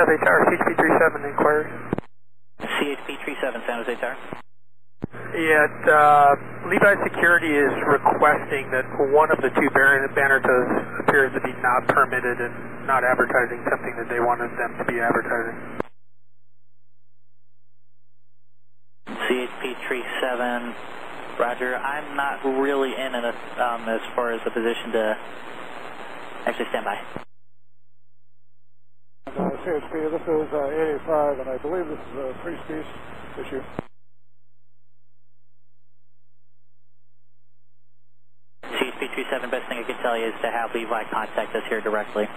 San Jose Tower, CHP 37 inquiry. CHP 37 San Jose Tower. Yeah, uh, Levi Security is requesting that one of the two banner bannertas appears to be not permitted and not advertising something that they wanted them to be advertising. CHP 37, Roger. I'm not really in it um, as far as the position to actually stand by. Uh, CHP, this is uh, 85, and I believe this is a free speech issue. CHP 37, best thing I can tell you is to have Levi contact us here directly.